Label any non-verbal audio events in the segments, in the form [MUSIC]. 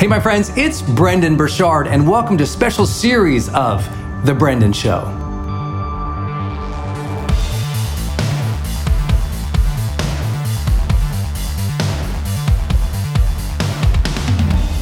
Hey, my friends, it's Brendon Burchard, and welcome to special series of The Brendon Show.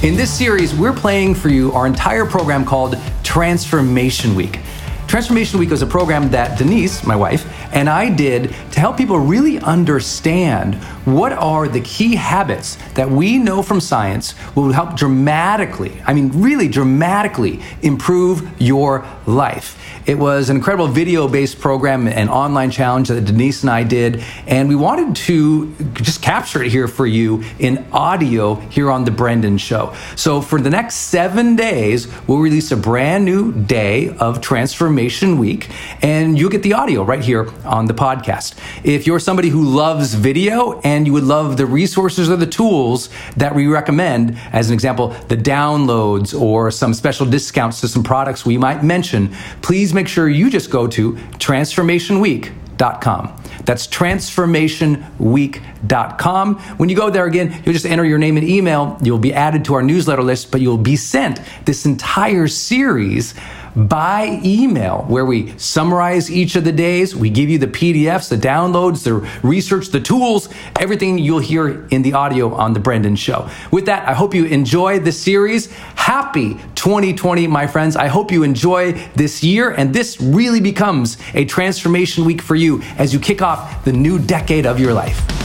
In this series, we're playing for you our entire program called Transformation Week. Transformation Week was a program that Denise, my wife, and I did to help people really understand what are the key habits that we know from science will help dramatically, I mean, really dramatically improve your life. It was an incredible video based program, and online challenge that Denise and I did, and we wanted to just capture it here for you in audio here on The Brendon Show. So, for the next seven days, we'll release a brand new day of Transformation Week, and you'll get the audio right here on the podcast. If you're somebody who loves video and you would love the resources or the tools that we recommend, as an example, the downloads or some special discounts to some products we might mention, please make sure you just go to transformationweek.com. That's transformationweek.com When you go there again, you'll just enter your name and email. You'll be added to our newsletter list, but you'll be sent this entire series by email where we summarize each of the days. We give you the PDFs, the downloads, the research, the tools, everything you'll hear in the audio on The Brendon Show. With that, I hope you enjoy the series. Happy 2020, my friends. I hope you enjoy this year and this really becomes a transformation week for you as you kick off the new decade of your life.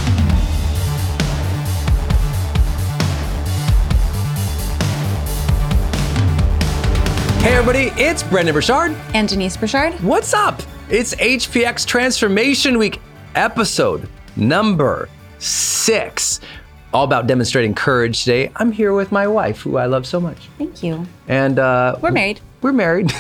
Hey, everybody, it's Brendon Burchard. And Denise Burchard. What's up? It's HPX Transformation Week, episode number six. All about demonstrating courage today. I'm here with my wife, who I love so much. Thank you. And uh, We're married. We're married.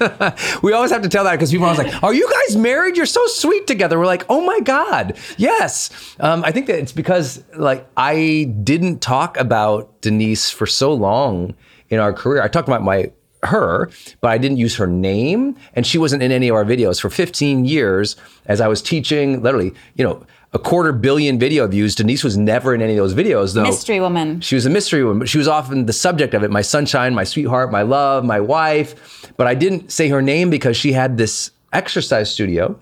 [LAUGHS] we always have to tell that because people are always like, Are you guys married? You're so sweet together. We're like, Oh my God, yes. Um, I think that it's because like I didn't talk about Denise for so long in our career. I talked about my her, but I didn't use her name, and she wasn't in any of our videos for 15 years. As I was teaching, literally, you know, a quarter billion video views. Denise was never in any of those videos, though. Mystery woman. She was a mystery woman, but she was often the subject of it. My sunshine, my sweetheart, my love, my wife. But I didn't say her name because she had this exercise studio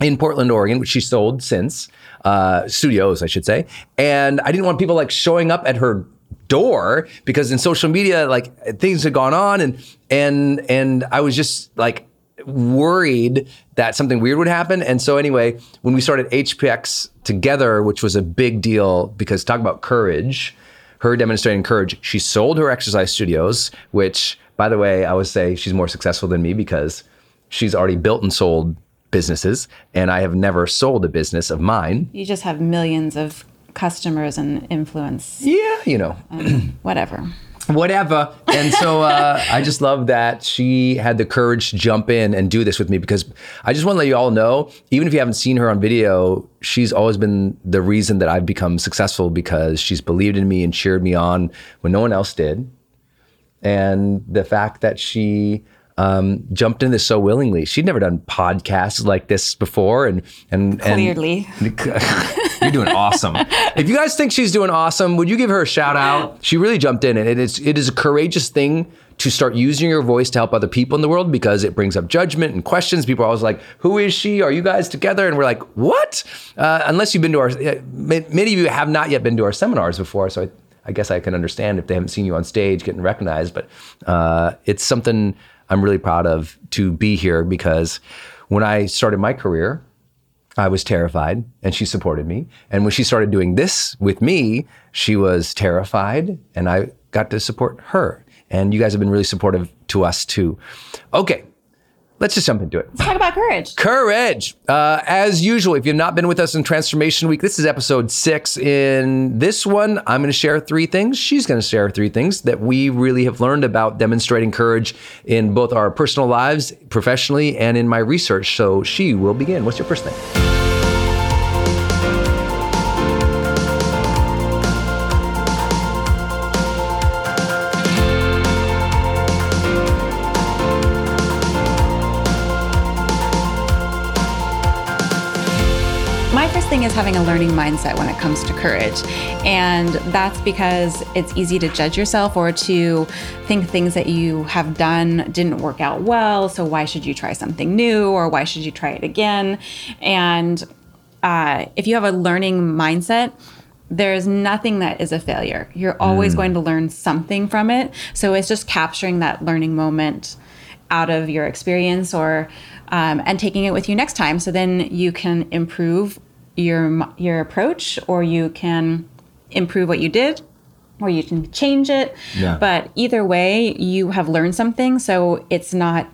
in Portland, Oregon, which she sold since uh, studios, I should say. And I didn't want people like showing up at her door because in social media like things had gone on and and and I was just like worried that something weird would happen. And so anyway when we started HPX together which was a big deal because talk about courage her demonstrating courage she sold her exercise studios which by the way I would say she's more successful than me because she's already built and sold businesses and I have never sold a business of mine. You just have millions of customers and influence. yeah you know [CLEARS THROAT] Whatever. whatever. And so uh, [LAUGHS] I just love that she had the courage to jump in and do this with me because I just want to let you all know, even if you haven't seen her on video, she's always been the reason that I've become successful because she's believed in me and cheered me on when no one else did. And the fact that she um, jumped into this so willingly. She'd never done podcasts like this before, and and Clearly. [LAUGHS] and you're doing awesome. [LAUGHS] if you guys think she's doing awesome, would you give her a shout out? She really jumped in, and it is it is a courageous thing to start using your voice to help other people in the world because it brings up judgment and questions. People are always like, "Who is she? Are you guys together?" And we're like, "What?" Uh, unless you've been to our, uh, many of you have not yet been to our seminars before, so. I, I guess I can understand if they haven't seen you on stage getting recognized, but uh, it's something I'm really proud of to be here because when I started my career, I was terrified and she supported me. And when she started doing this with me, she was terrified and I got to support her. And you guys have been really supportive to us too. Okay, let's just jump into it. Let's talk about courage. Courage. Uh, as usual, if you've not been with us in Transformation Week, this is episode six. In this one, I'm going to share three things. She's going to share three things that we really have learned about demonstrating courage in both our personal lives, professionally, and in my research. So she will begin. What's your first thing? My first thing is having a learning mindset when it comes to courage. And that's because it's easy to judge yourself or to think things that you have done didn't work out well. So why should you try something new or why should you try it again? And uh, if you have a learning mindset, there's nothing that is a failure. You're always going to learn something from it. So it's just capturing that learning moment out of your experience or um, and taking it with you next time so then you can improve your your approach or you can improve what you did or you can change it Yeah. but either way you have learned something so it's not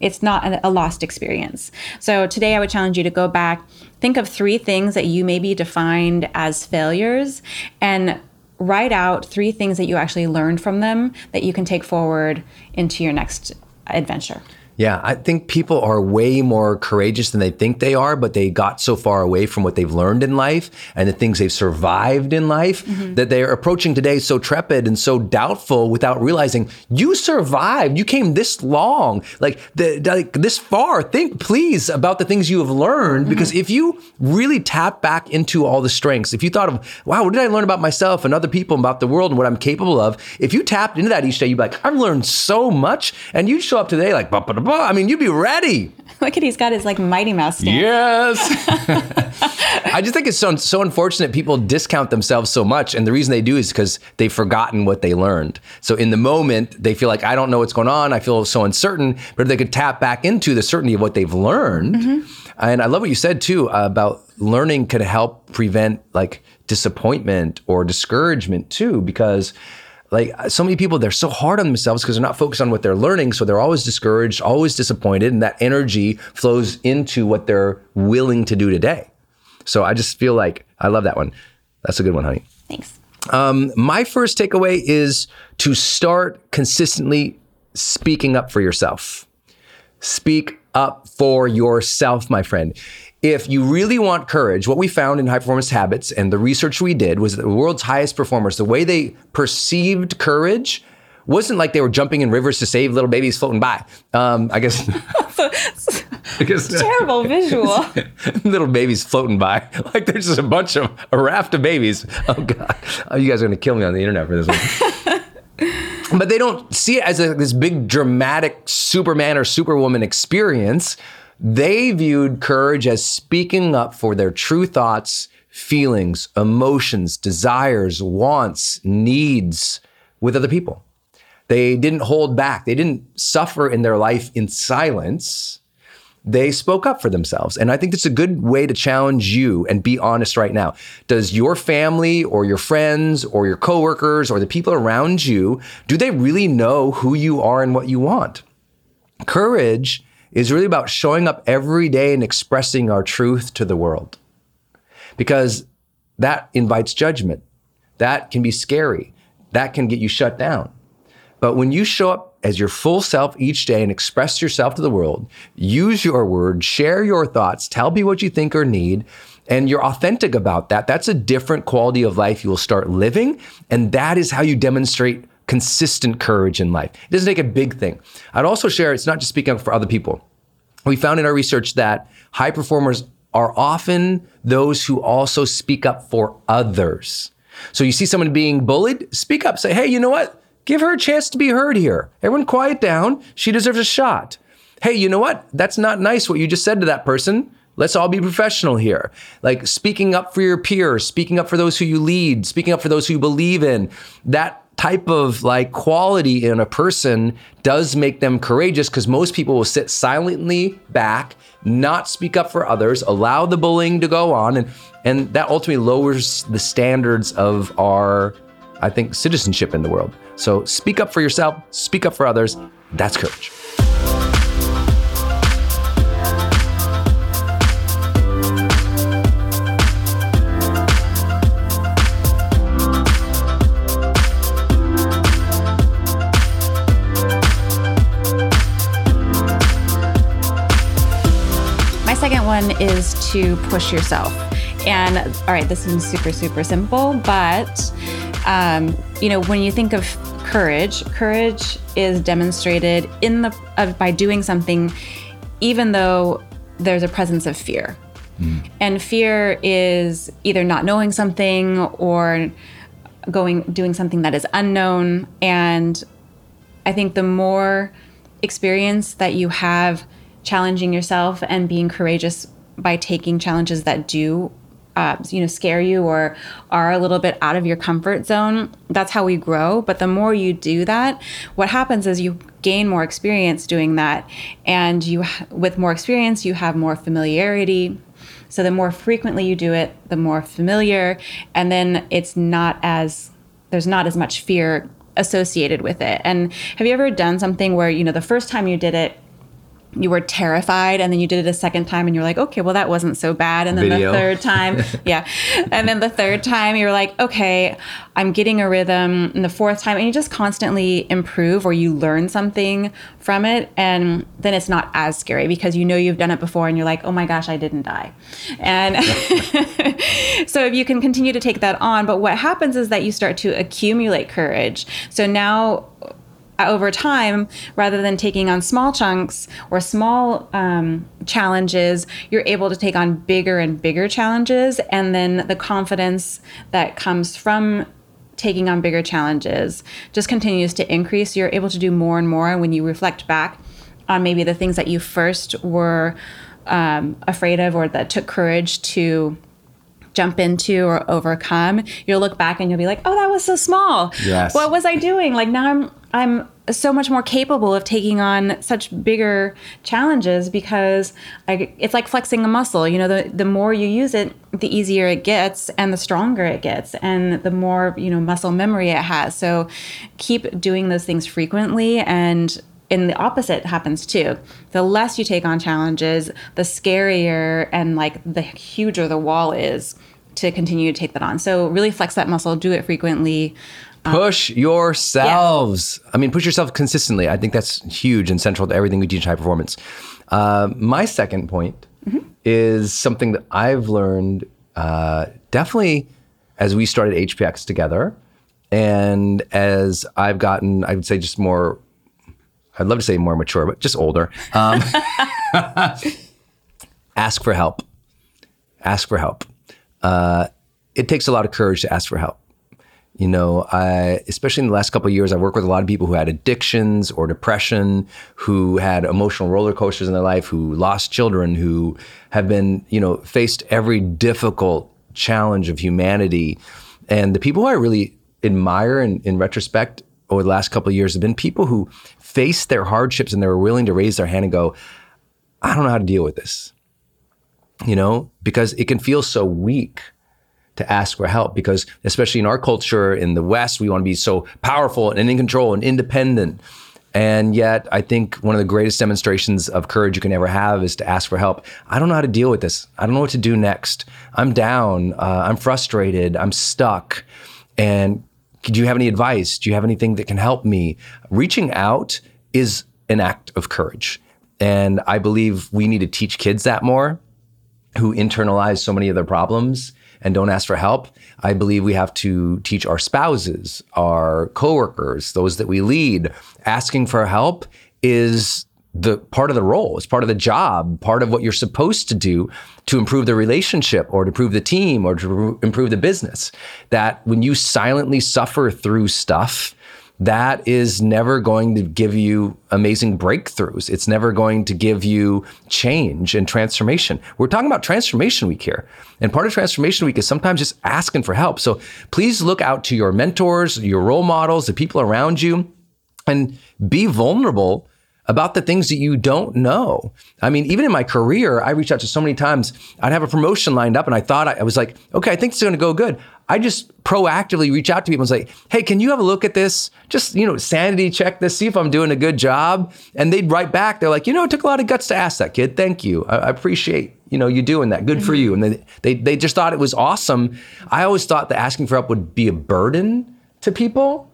it's not a, a lost experience. So today I would challenge you to go back, think of three things that you maybe defined as failures, and write out three things that you actually learned from them that you can take forward into your next adventure. Yeah, I think people are way more courageous than they think they are, but they got so far away from what they've learned in life and the things they've survived in life mm-hmm. that they're approaching today so trepid and so doubtful without realizing you survived. You came this long, like, the, like this far. Think, please, about the things you have learned mm-hmm. because if you really tap back into all the strengths, if you thought of, wow, what did I learn about myself and other people and about the world and what I'm capable of? If you tapped into that each day, you'd be like, I've learned so much. And you'd show up today like, bah, bah, bah, I mean, you'd be ready. [LAUGHS] Look at he's got his like Mighty Mouse stance. Yes. [LAUGHS] [LAUGHS] I just think it's so so unfortunate people discount themselves so much, and the reason they do is because they've forgotten what they learned. So in the moment, they feel like I don't know what's going on. I feel so uncertain. But if they could tap back into the certainty of what they've learned, mm-hmm. and I love what you said too about learning could help prevent like disappointment or discouragement too, because like so many people they're so hard on themselves because they're not focused on what they're learning so they're always discouraged always disappointed and that energy flows into what they're willing to do today. So i just feel like i love that one. That's a good one honey. Thanks. Um, my first takeaway is to start consistently speaking up for yourself. Speak up for yourself my friend if you really want courage, what we found in high performance habits and the research we did was that the world's highest performers, the way they perceived courage wasn't like they were jumping in rivers to save little babies floating by. Um, I guess. [LAUGHS] Guess terrible visual. [LAUGHS] little babies floating by, [LAUGHS] like there's just a bunch of a raft of babies. Oh God, oh, you guys are gonna kill me on the internet for this one. but they don't see it as a, this big dramatic Superman or Superwoman experience. They viewed courage as speaking up for their true thoughts, feelings, emotions, desires, wants, needs with other people. They didn't hold back. They didn't suffer in their life in silence. They spoke up for themselves. And I think that's a good way to challenge you and be honest right now. Does your family or your friends or your coworkers or the people around you, do they really know who you are and what you want? Courage is really about showing up every day and expressing our truth to the world. Because that invites judgment. That can be scary. That can get you shut down. But when you show up as your full self each day and express yourself to the world, use your words, share your thoughts, tell me what you think or need, and you're authentic about that, that's a different quality of life you will start living. And that is how you demonstrate consistent courage in life. It doesn't take a big thing. I'd also share it's not just speaking up for other people. We found in our research that high performers are often those who also speak up for others. So you see someone being bullied, speak up, say, hey, you know what? Give her a chance to be heard here. Everyone quiet down. She deserves a shot. Hey, you know what? That's not nice what you just said to that person. Let's all be professional here. Like speaking up for your peers, speaking up for those who you lead, speaking up for those who you believe in. That type of like quality in a person does make them courageous because most people will sit silently back, not speak up for others, allow the bullying to go on, and and that ultimately lowers the standards of our, I think, citizenship in the world. So speak up for yourself, speak up for others. That's courage. One is to push yourself. And all right, this is super, super simple, but um, you know, when you think of courage, courage is demonstrated in the uh, by doing something, even though there's a presence of fear. Mm. And fear is either not knowing something or going doing something that is unknown. And I think the more experience that you have challenging yourself and being courageous by taking challenges that do uh, you know scare you or are a little bit out of your comfort zone that's how we grow. But the more you do that what happens is you gain more experience doing that. And you with more experience you have more familiarity. So the more frequently you do it the more familiar. And then it's not as there's not as much fear associated with it. And have you ever done something where you know the first time you did it you were terrified and then you did it a second time and you're like okay well that wasn't so bad. And then Video. the third time [LAUGHS] yeah. And then the third time you're like okay i'm getting a rhythm. And the fourth time and you just constantly improve or you learn something from it and then it's not as scary because you know you've done it before and you're like oh my gosh i didn't die. And [LAUGHS] so if you can continue to take that on but what happens is that you start to accumulate courage. So now over time, rather than taking on small chunks or small um, challenges, you're able to take on bigger and bigger challenges. And then the confidence that comes from taking on bigger challenges just continues to increase. You're able to do more and more. And when you reflect back on maybe the things that you first were um, afraid of or that took courage to jump into or overcome, you'll look back and you'll be like, "Oh, that was so small. Yes. What was I doing? Like now I'm I'm so much more capable of taking on such bigger challenges because I, it's like flexing a muscle. You know, the the more you use it, the easier it gets and the stronger it gets and the more, you know, muscle memory it has. So keep doing those things frequently and and the opposite happens too. The less you take on challenges, the scarier and like the huger the wall is to continue to take that on. So really flex that muscle, do it frequently. Push yourselves. I mean, push yourself consistently. I think that's huge and central to everything we teach in high performance. Uh, my second point is something that I've learned uh, definitely as we started HPX together, and as I've gotten, I would say, just more. I'd love to say more mature, but just older. Um, [LAUGHS] ask for help. Ask for help. Uh, it takes a lot of courage to ask for help. You know, I especially in the last couple of years, I've worked with a lot of people who had addictions or depression, who had emotional roller coasters in their life, who lost children, who have been, you know, faced every difficult challenge of humanity. And the people who I really admire in, in retrospect over the last couple of years have been people who faced their hardships and they were willing to raise their hand and go, I don't know how to deal with this. You know, because it can feel so weak to ask for help because especially in our culture in the west we want to be so powerful and in control and independent. And yet i think one of the greatest demonstrations of courage you can ever have is to ask for help. I don't know how to deal with this. I don't know what to do next. I'm down. Uh, i'm frustrated. I'm stuck. And do you have any advice? Do you have anything that can help me? Reaching out is an act of courage. And i believe we need to teach kids that more who internalize so many of their problems and don't ask for help. I believe we have to teach our spouses, our coworkers, those that we lead, asking for help is the part of the role, it's part of the job, part of what you're supposed to do to improve the relationship or to improve the team or to improve the business. That when you silently suffer through stuff, that is never going to give you amazing breakthroughs. It's never going to give you change and transformation. We're talking about transformation week here. And part of transformation week is sometimes just asking for help. So please look out to your mentors, your role models, the people around you, and be vulnerable about the things that you don't know. I mean, even in my career, I reached out to so many times. I'd have a promotion lined up, and I thought I, was like, okay, I think it's going to go good. I just proactively reach out to people and say, hey, can you have a look at this? Just, you know, sanity check this, see if I'm doing a good job. And they'd write back, they're like, you know, it took a lot of guts to ask that kid. Thank you. I, I appreciate, you know, you doing that. Good for mm-hmm. you. And they, they, they just thought it was awesome. I always thought that asking for help would be a burden to people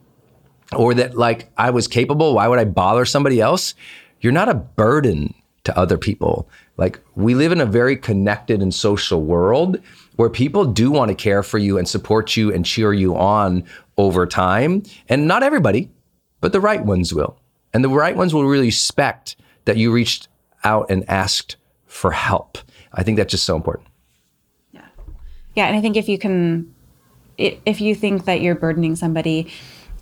or that like I was capable. Why would I bother somebody else? You're not a burden to other people. Like we live in a very connected and social world where people do want to care for you and support you and cheer you on over time. And not everybody, but the right ones will. And the right ones will really respect that you reached out and asked for help. I think that's just so important. Yeah. Yeah. And I think if you can, if you think that you're burdening somebody,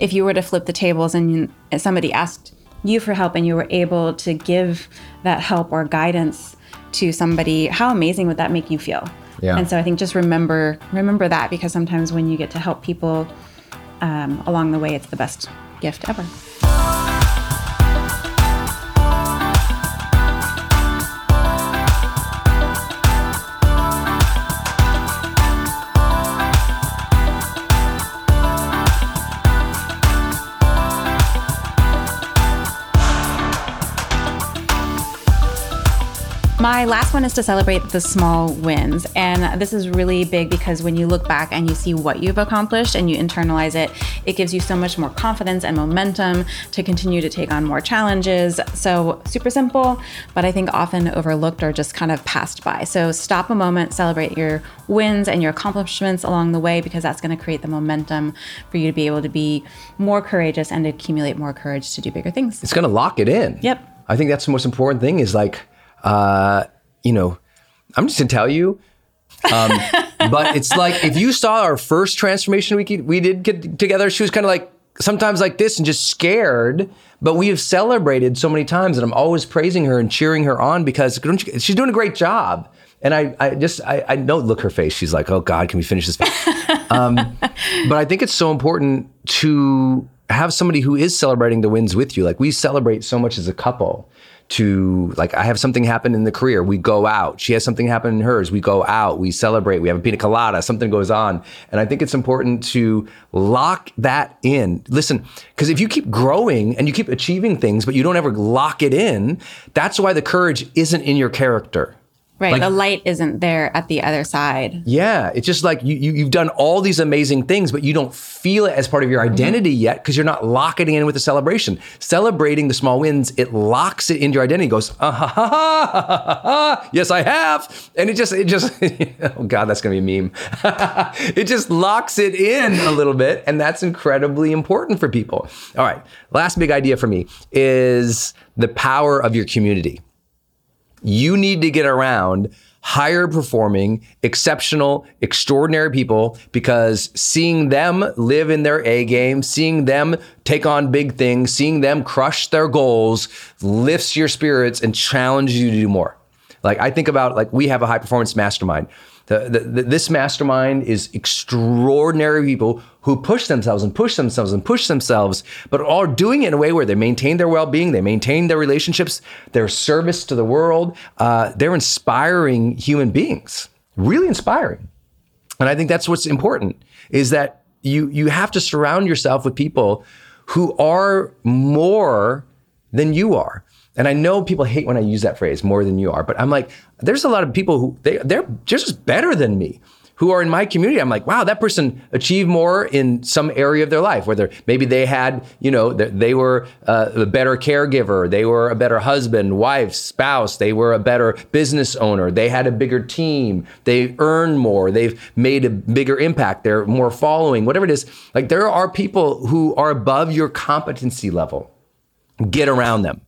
if you were to flip the tables and somebody asked you for help and you were able to give that help or guidance to somebody, how amazing would that make you feel? Yeah. And so I think just remember remember that because sometimes when you get to help people um, along the way, it's the best gift ever. My last one is to celebrate the small wins. And this is really big because when you look back and you see what you've accomplished and you internalize it, it gives you so much more confidence and momentum to continue to take on more challenges. So, super simple, but I think often overlooked or just kind of passed by. So, stop a moment, celebrate your wins and your accomplishments along the way because that's going to create the momentum for you to be able to be more courageous and accumulate more courage to do bigger things. It's going to lock it in. Yep. I think that's the most important thing is like, uh, you know, I'm just gonna tell you. Um, [LAUGHS] but it's like if you saw our first transformation we we did get together, she was kind of like sometimes like this and just scared. But we have celebrated so many times, and I'm always praising her and cheering her on because she's doing a great job. And I, I just, I, I don't look her face. She's like, oh God, can we finish this? [LAUGHS] um, but I think it's so important to have somebody who is celebrating the wins with you. Like we celebrate so much as a couple to like I have something happen in the career, we go out. She has something happen in hers, we go out, we celebrate, we have a pina colada, something goes on. And I think it's important to lock that in. Listen, because if you keep growing and you keep achieving things, but you don't ever lock it in, that's why the courage isn't in your character. Right. Like, the light isn't there at the other side. Yeah. It's just like you, you, have done all these amazing things, but you don't feel it as part of your mm-hmm. identity mm-hmm. yet because you're not locking it in with the celebration. Celebrating the small wins, it locks it into your identity. It goes, ah, ha, ha, ha, ha, ha, yes, I have. And it just, it just, [LAUGHS] oh God, that's going to be a meme. [LAUGHS] it just locks it in a little bit. And that's incredibly important for people. All right. Last big idea for me is the power of your community. You need to get around higher performing, exceptional, extraordinary people because seeing them live in their A game, seeing them take on big things, seeing them crush their goals lifts your spirits and challenges you to do more. Like I think about like we have a high performance mastermind. The, the, this mastermind is extraordinary people who push themselves and push themselves and push themselves, but are doing it in a way where they maintain their well being, they maintain their relationships, their service to the world. Uh, they're inspiring human beings, really inspiring. And I think that's what's important is that you, you have to surround yourself with people who are more than you are. And I know people hate when I use that phrase more than you are, but I'm like, there's a lot of people who they, they're just better than me who are in my community. I'm like, wow, that person achieved more in some area of their life, whether maybe they had, you know, they were uh, a better caregiver, they were a better husband, wife, spouse, they were a better business owner, they had a bigger team, they earned more, they've made a bigger impact, they're more following, whatever it is. Like there are people who are above your competency level. Get around them.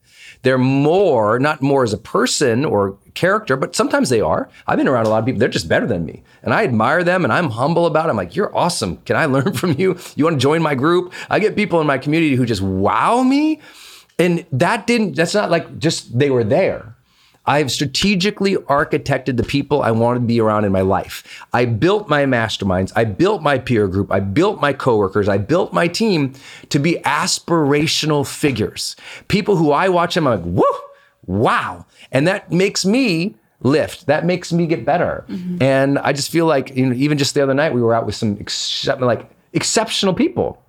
They're more, not more as a person or character, but sometimes they are. I've been around a lot of people, they're just better than me. And I admire them and I'm humble about it. I'm like, you're awesome. Can I [LAUGHS] learn from you? You want to join my group? I get people in my community who just wow me. And that didn't, that's not like just they were there. I've strategically architected the people I want to be around in my life. I built my masterminds. I built my peer group. I built my coworkers. I built my team to be aspirational figures. People who I watch them, I'm like, whoa, wow. And that makes me lift. That makes me get better. Mm-hmm. And I just feel like, you know, even just the other night, we were out with some ex- like exceptional people.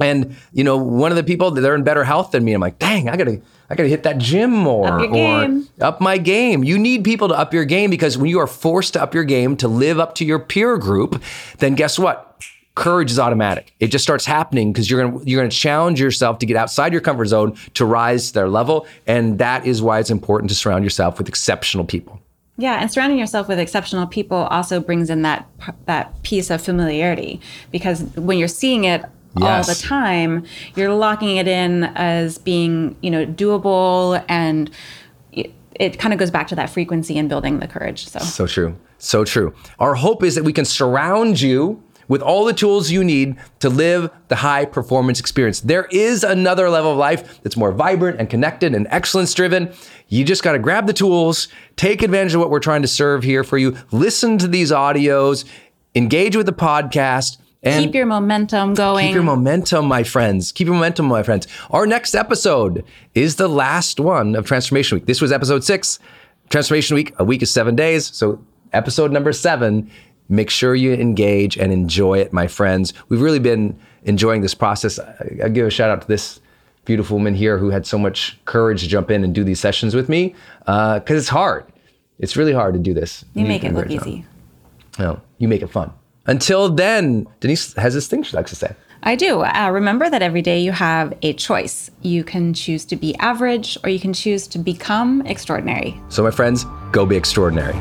And you know, one of the people they're in better health than me. I'm like, dang, I gotta I got to hit that gym more up or up my game. You need people to up your game because when you are forced to up your game to live up to your peer group, then guess what? Courage is automatic. It just starts happening because you're gonna you're gonna challenge yourself to get outside your comfort zone to rise to their level, and that is why it's important to surround yourself with exceptional people. Yeah, and surrounding yourself with exceptional people also brings in that that piece of familiarity because when you're seeing it yes. all the time, you're locking it in as being, you know, doable and it, it kind of goes back to that frequency and building the courage. So So true. So true. Our hope is that we can surround you with all the tools you need to live the high performance experience. There is another level of life that's more vibrant and connected and excellence driven. You just got to grab the tools, take advantage of what we're trying to serve here for you, listen to these audios, engage with the podcast, and keep your momentum going. Keep your momentum, my friends. Keep your momentum, my friends. Our next episode is the last one of Transformation Week. This was episode six. Transformation Week, a week is seven days. So, episode number seven, make sure you engage and enjoy it, my friends. We've really been enjoying this process. I, give a shout out to this beautiful woman here who had so much courage to jump in and do these sessions with me because uh, it's hard It's really hard to do this. You make it look easy. No, you make it fun. Until then, Denise has this thing she likes to say. I do. Uh, remember that every day you have a choice. You can choose to be average or you can choose to become extraordinary. So, my friends, go be extraordinary.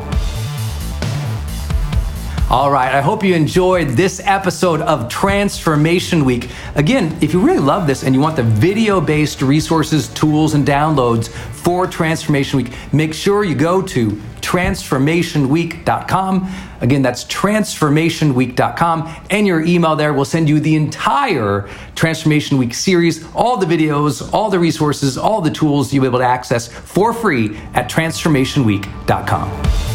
All right, I hope you enjoyed this episode of Transformation Week. Again, if you really love this and you want the video based resources, tools, and downloads for Transformation Week, make sure you go to transformationweek.com. Again, that's transformationweek.com, and your email there will send you the entire Transformation Week series, all the videos, all the resources, all the tools you'll be able to access for free at transformationweek.com.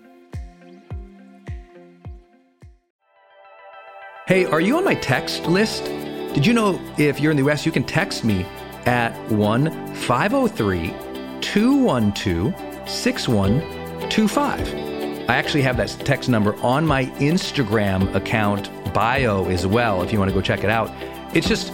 Hey, are you on my text list? Did you know if you're in the US, you can text me at 1 503 212 6125. I actually have that text number on my Instagram account bio as well if you want to go check it out. It's just